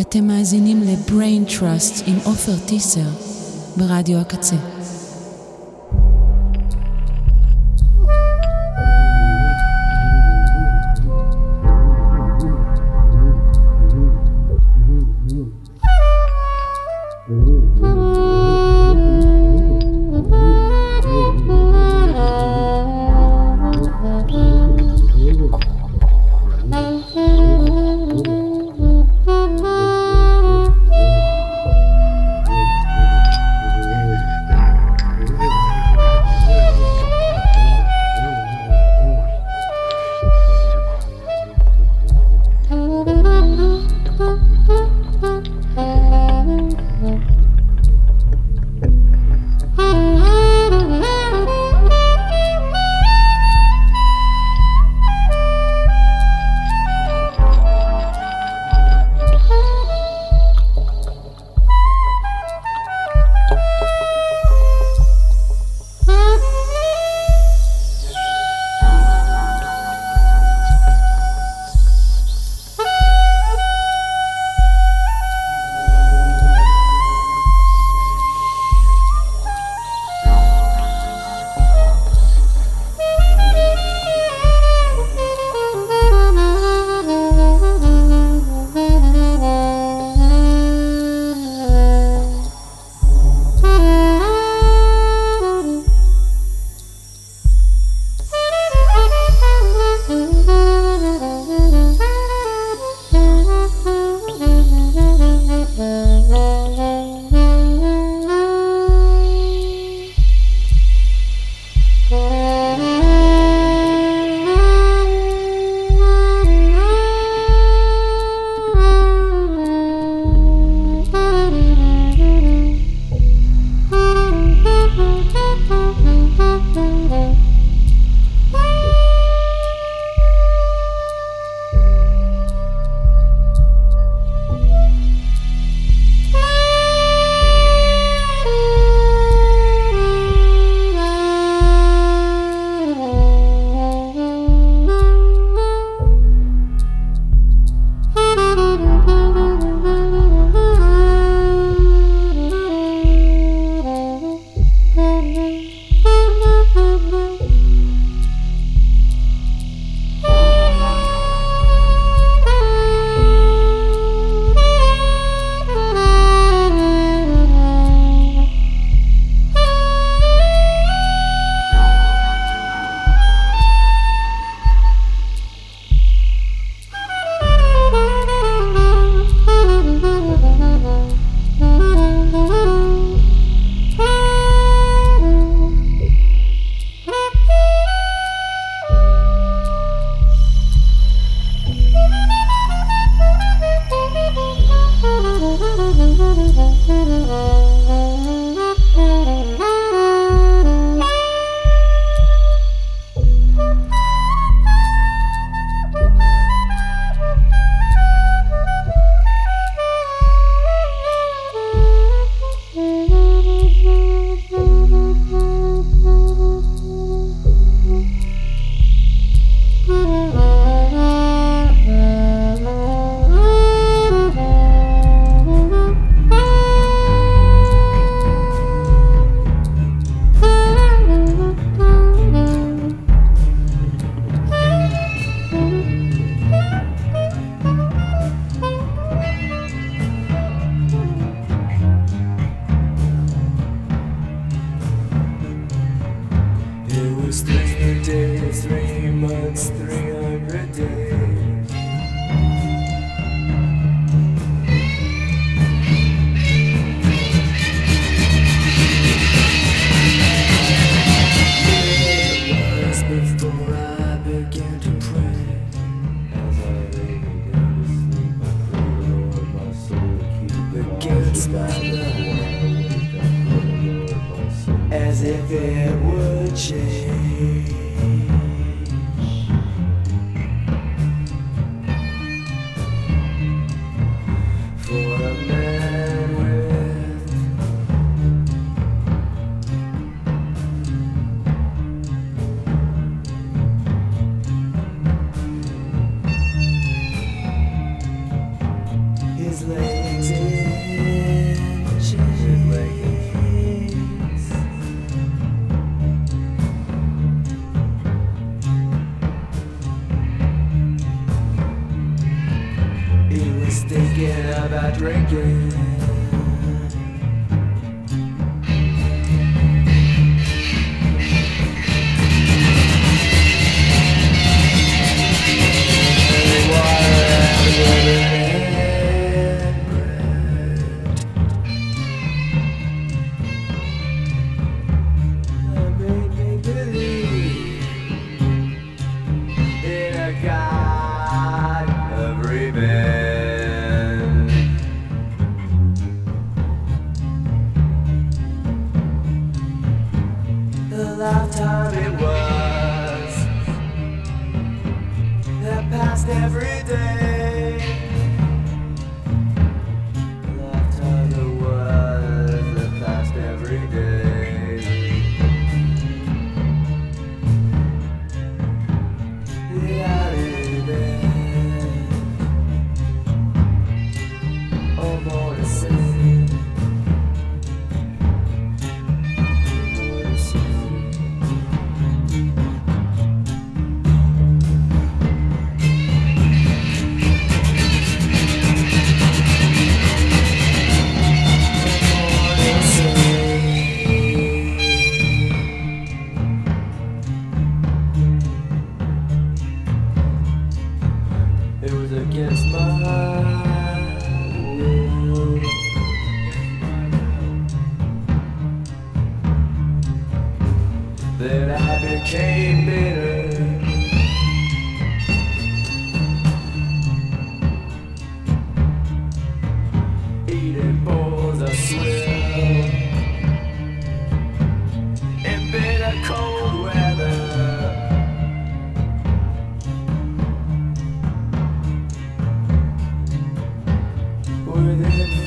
אתם מאזינים ל-brain trust עם עופר טיסר ברדיו הקצה.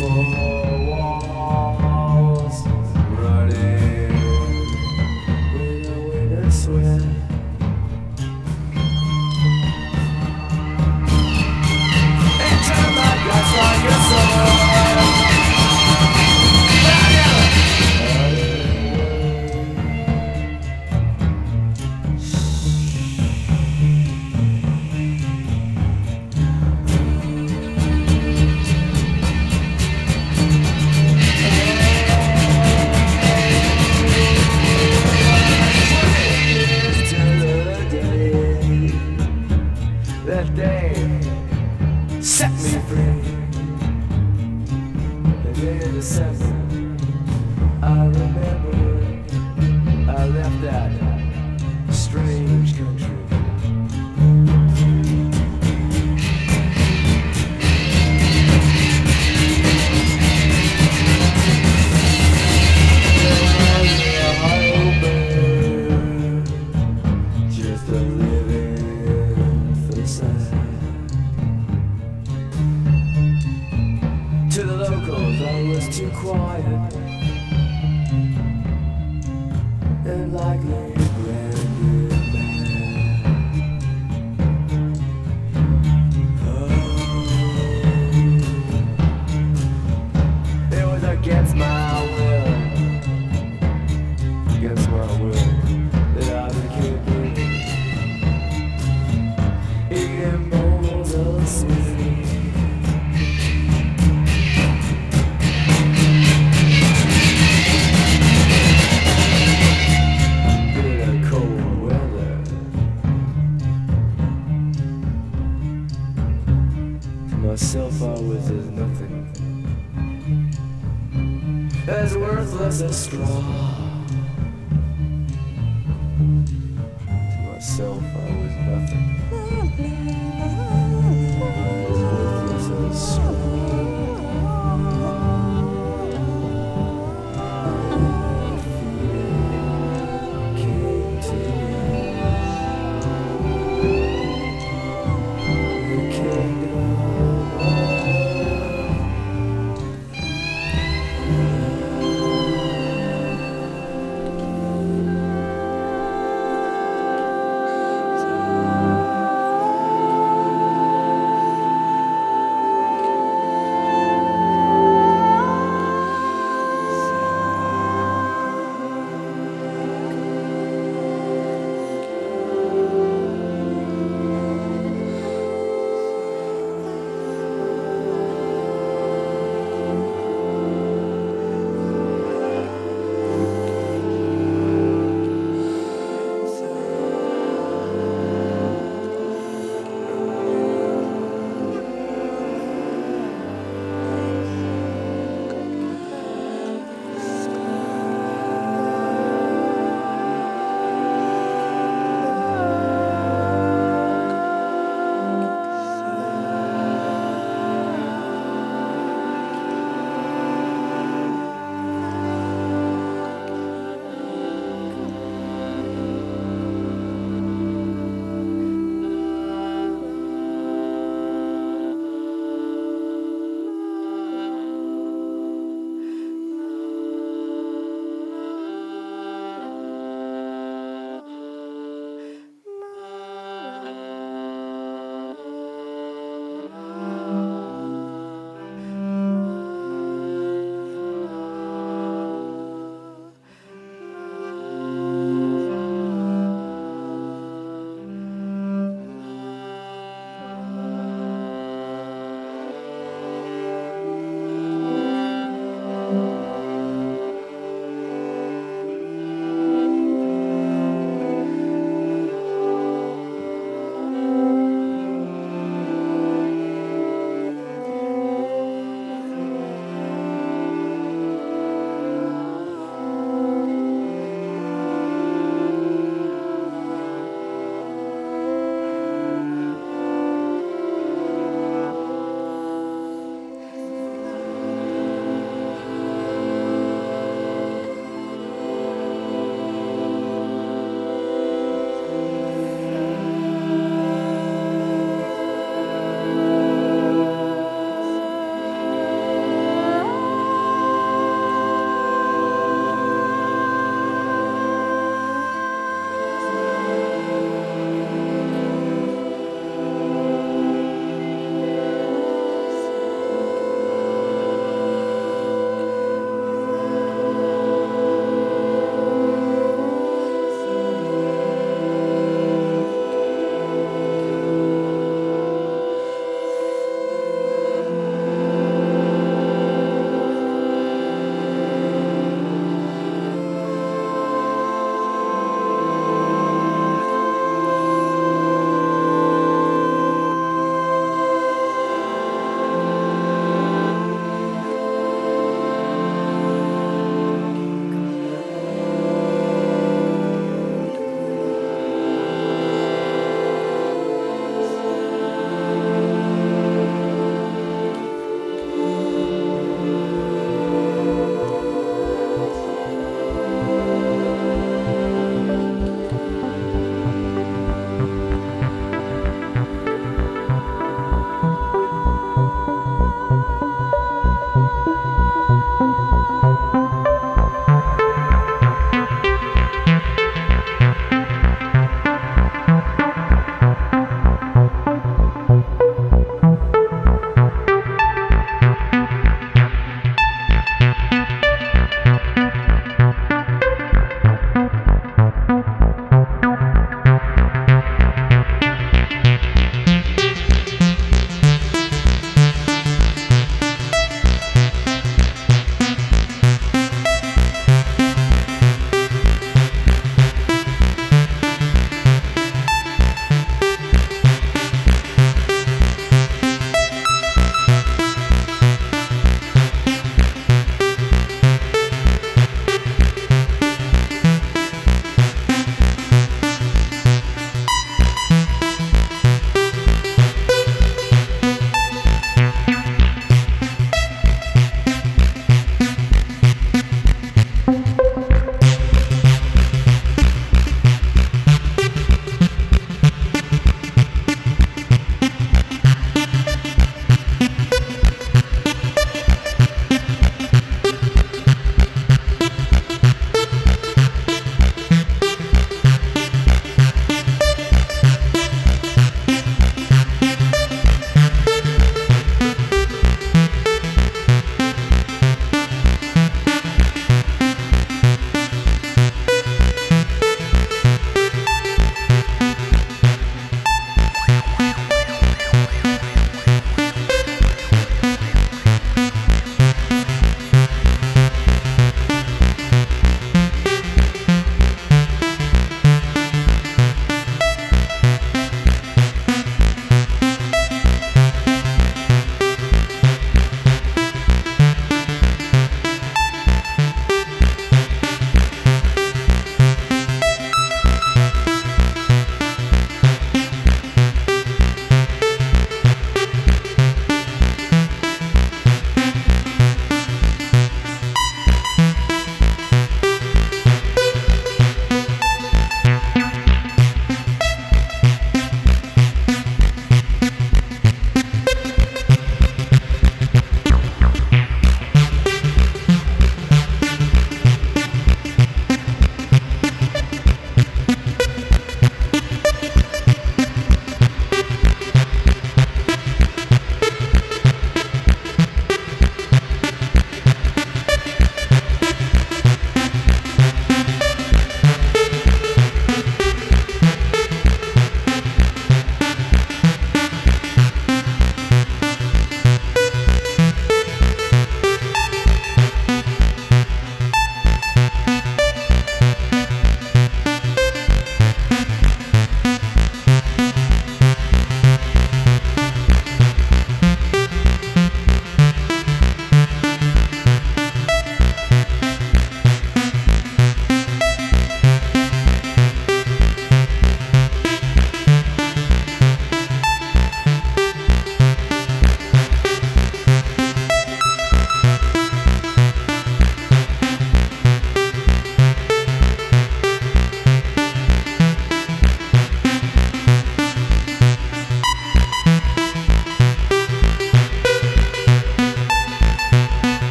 for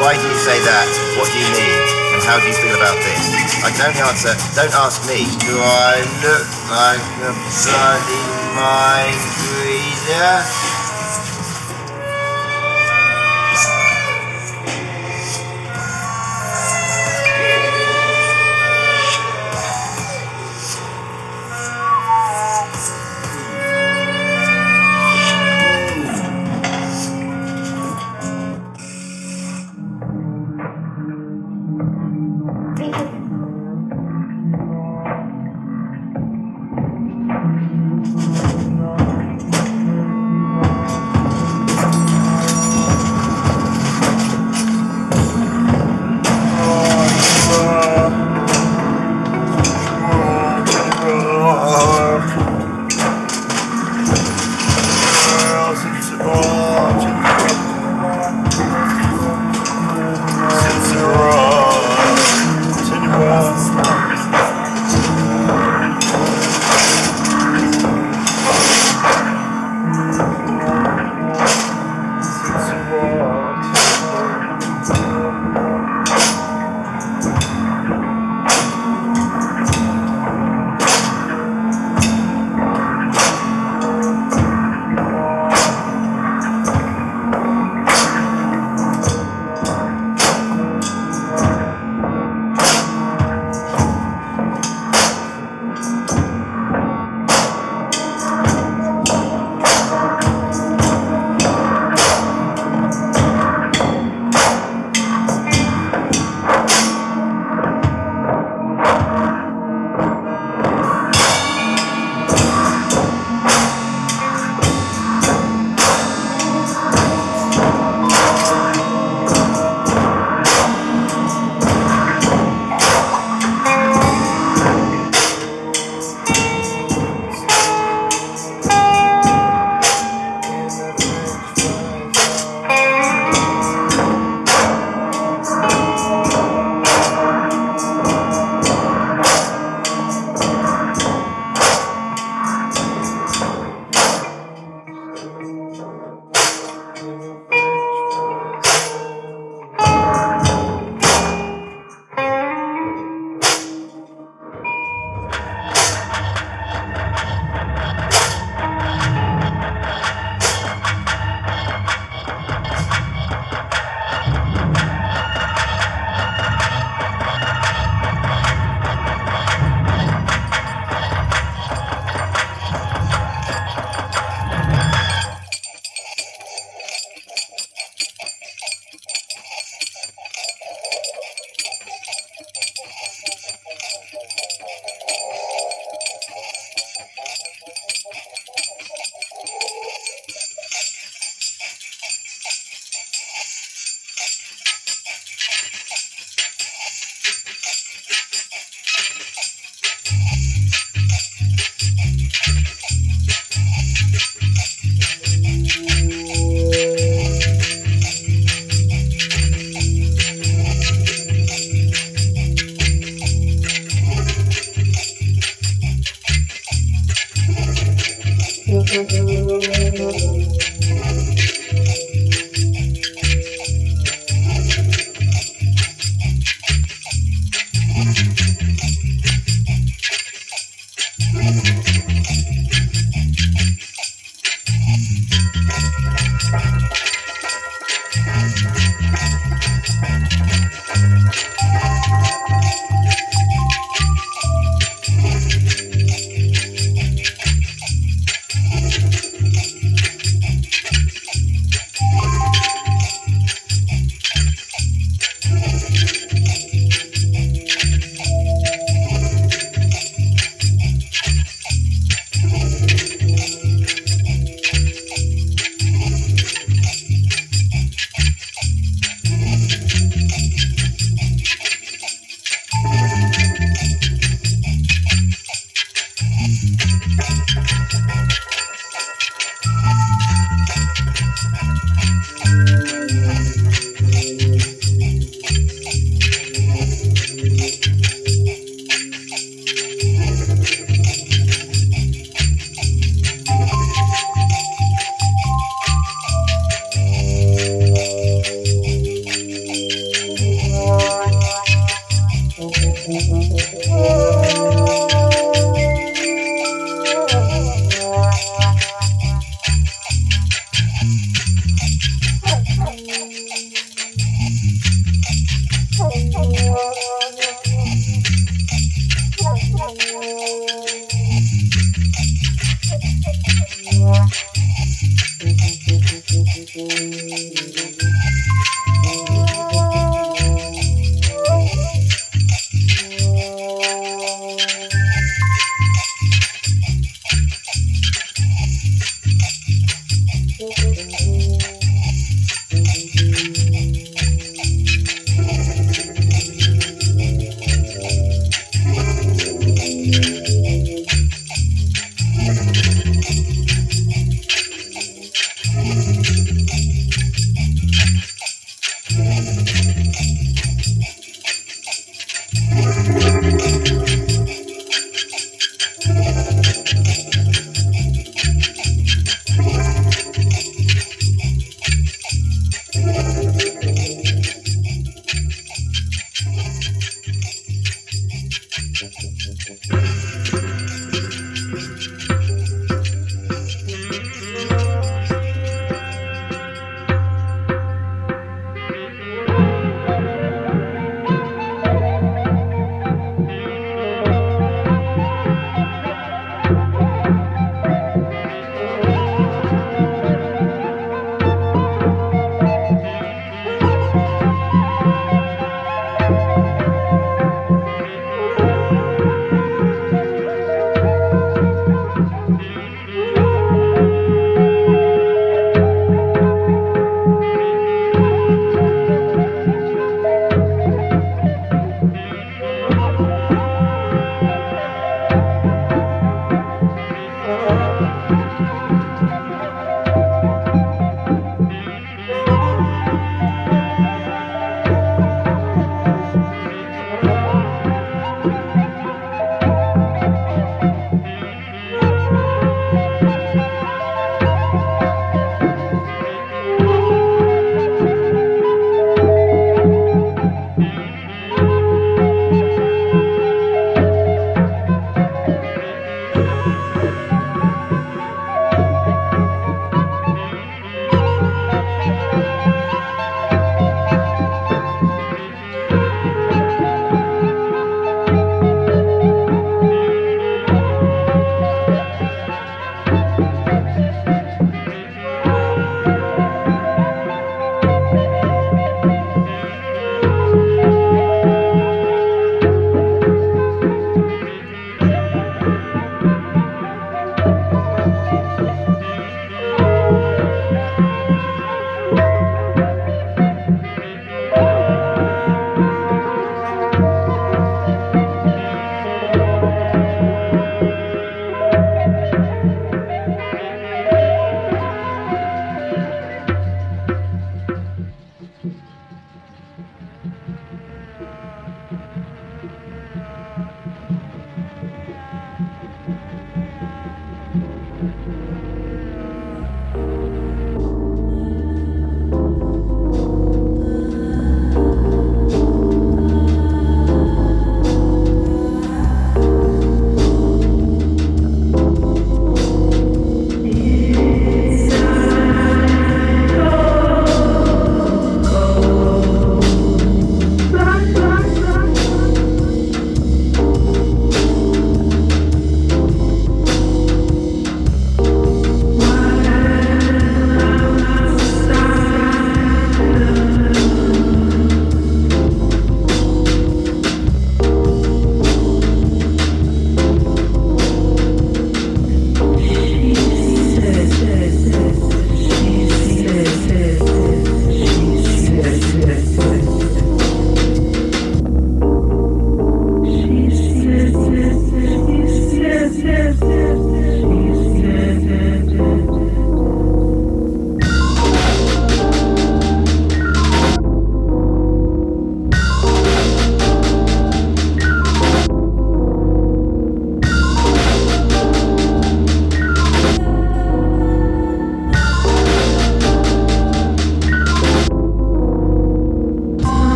Why do you say that? What do you mean? And how do you feel about this? I can only answer, don't ask me. Do I look like a bloody mind reader?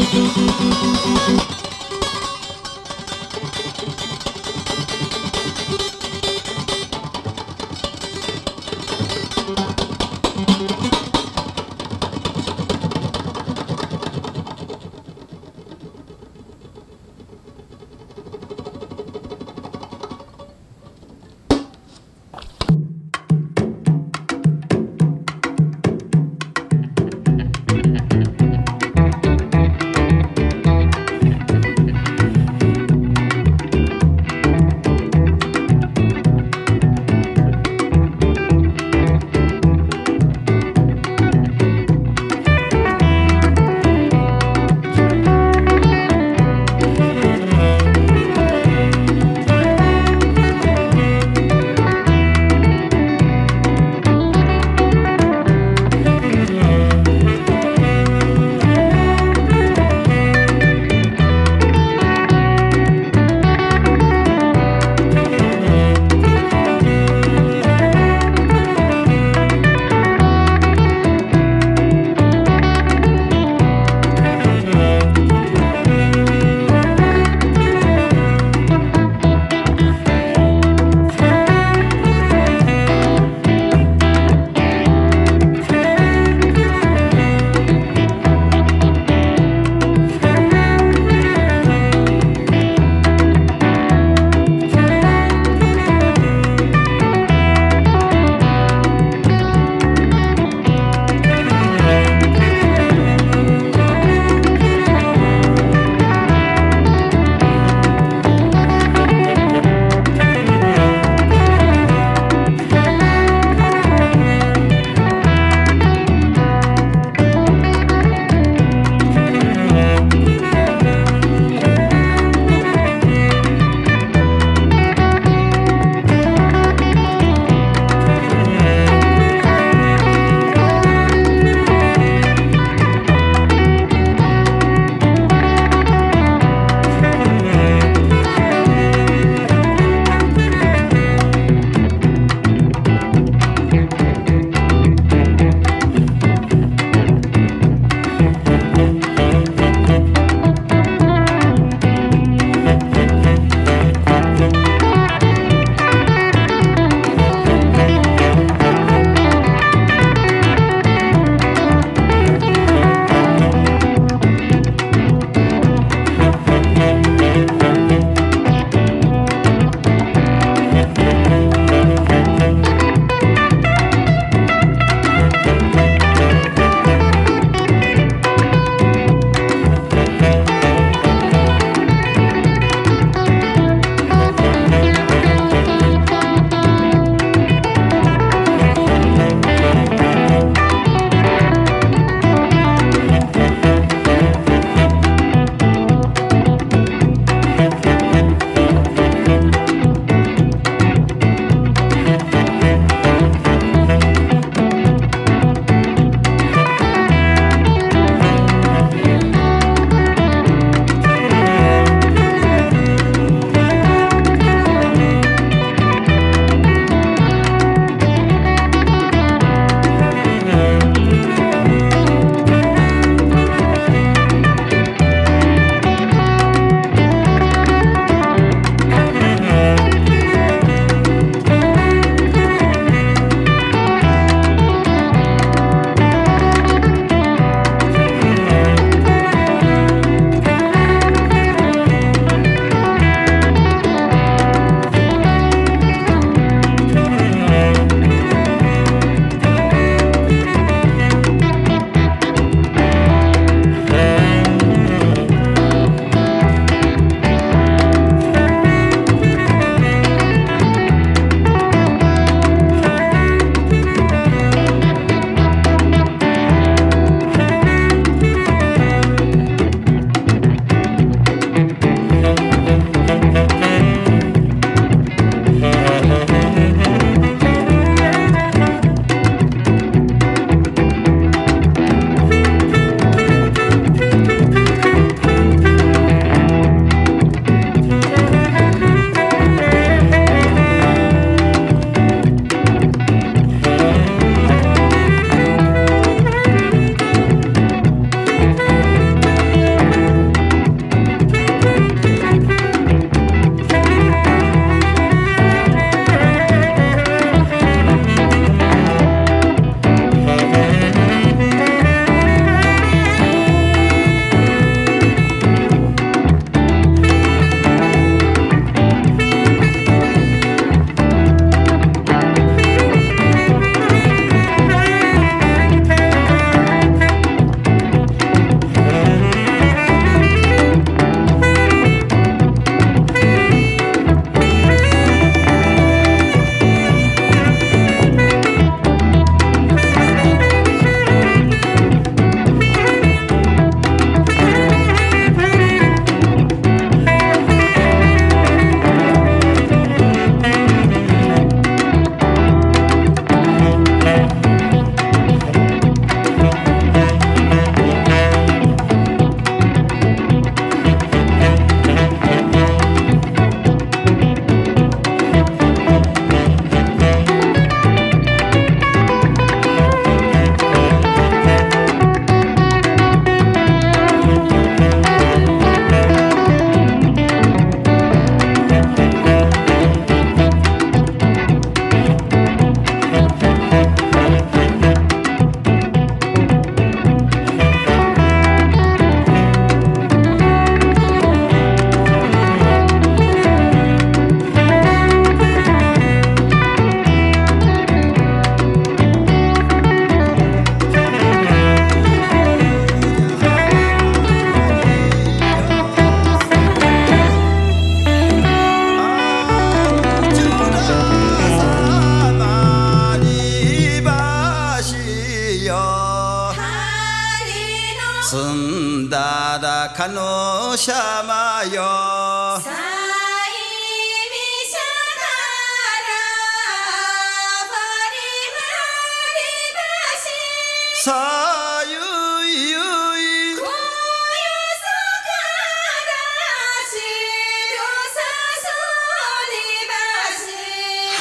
フフフフ。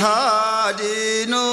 दीनो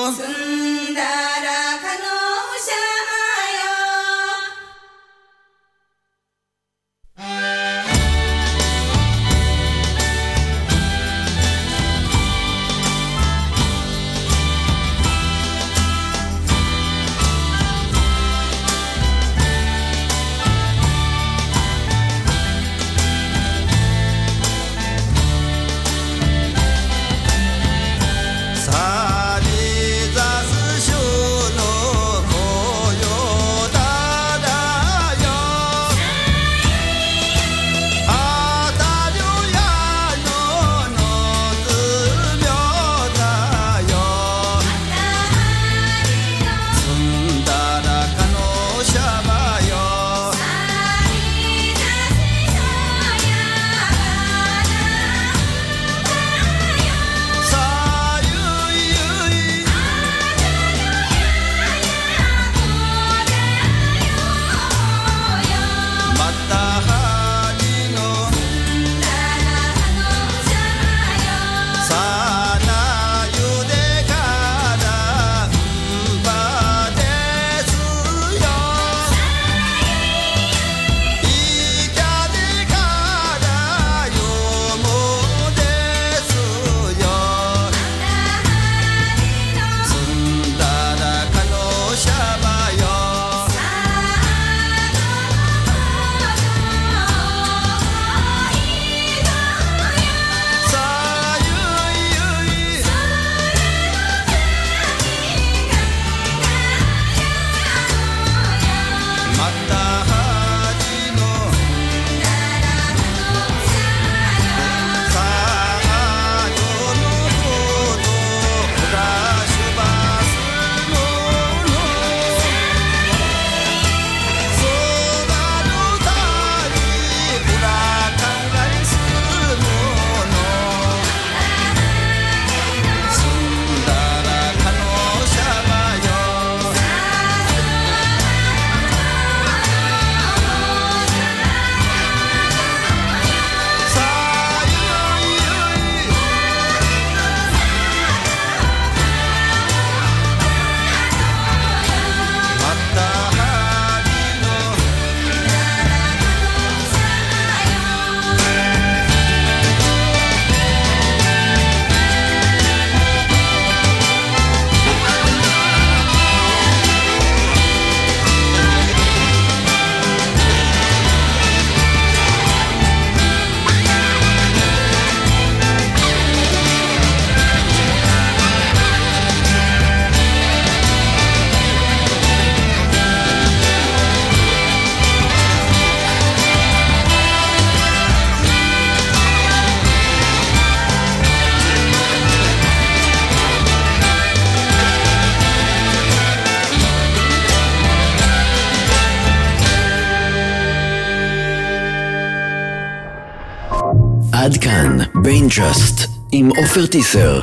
עופר טיסר.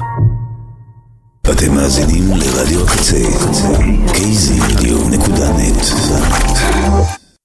אתם מאזינים לרדיו קצה, קצה, קייזי רדיו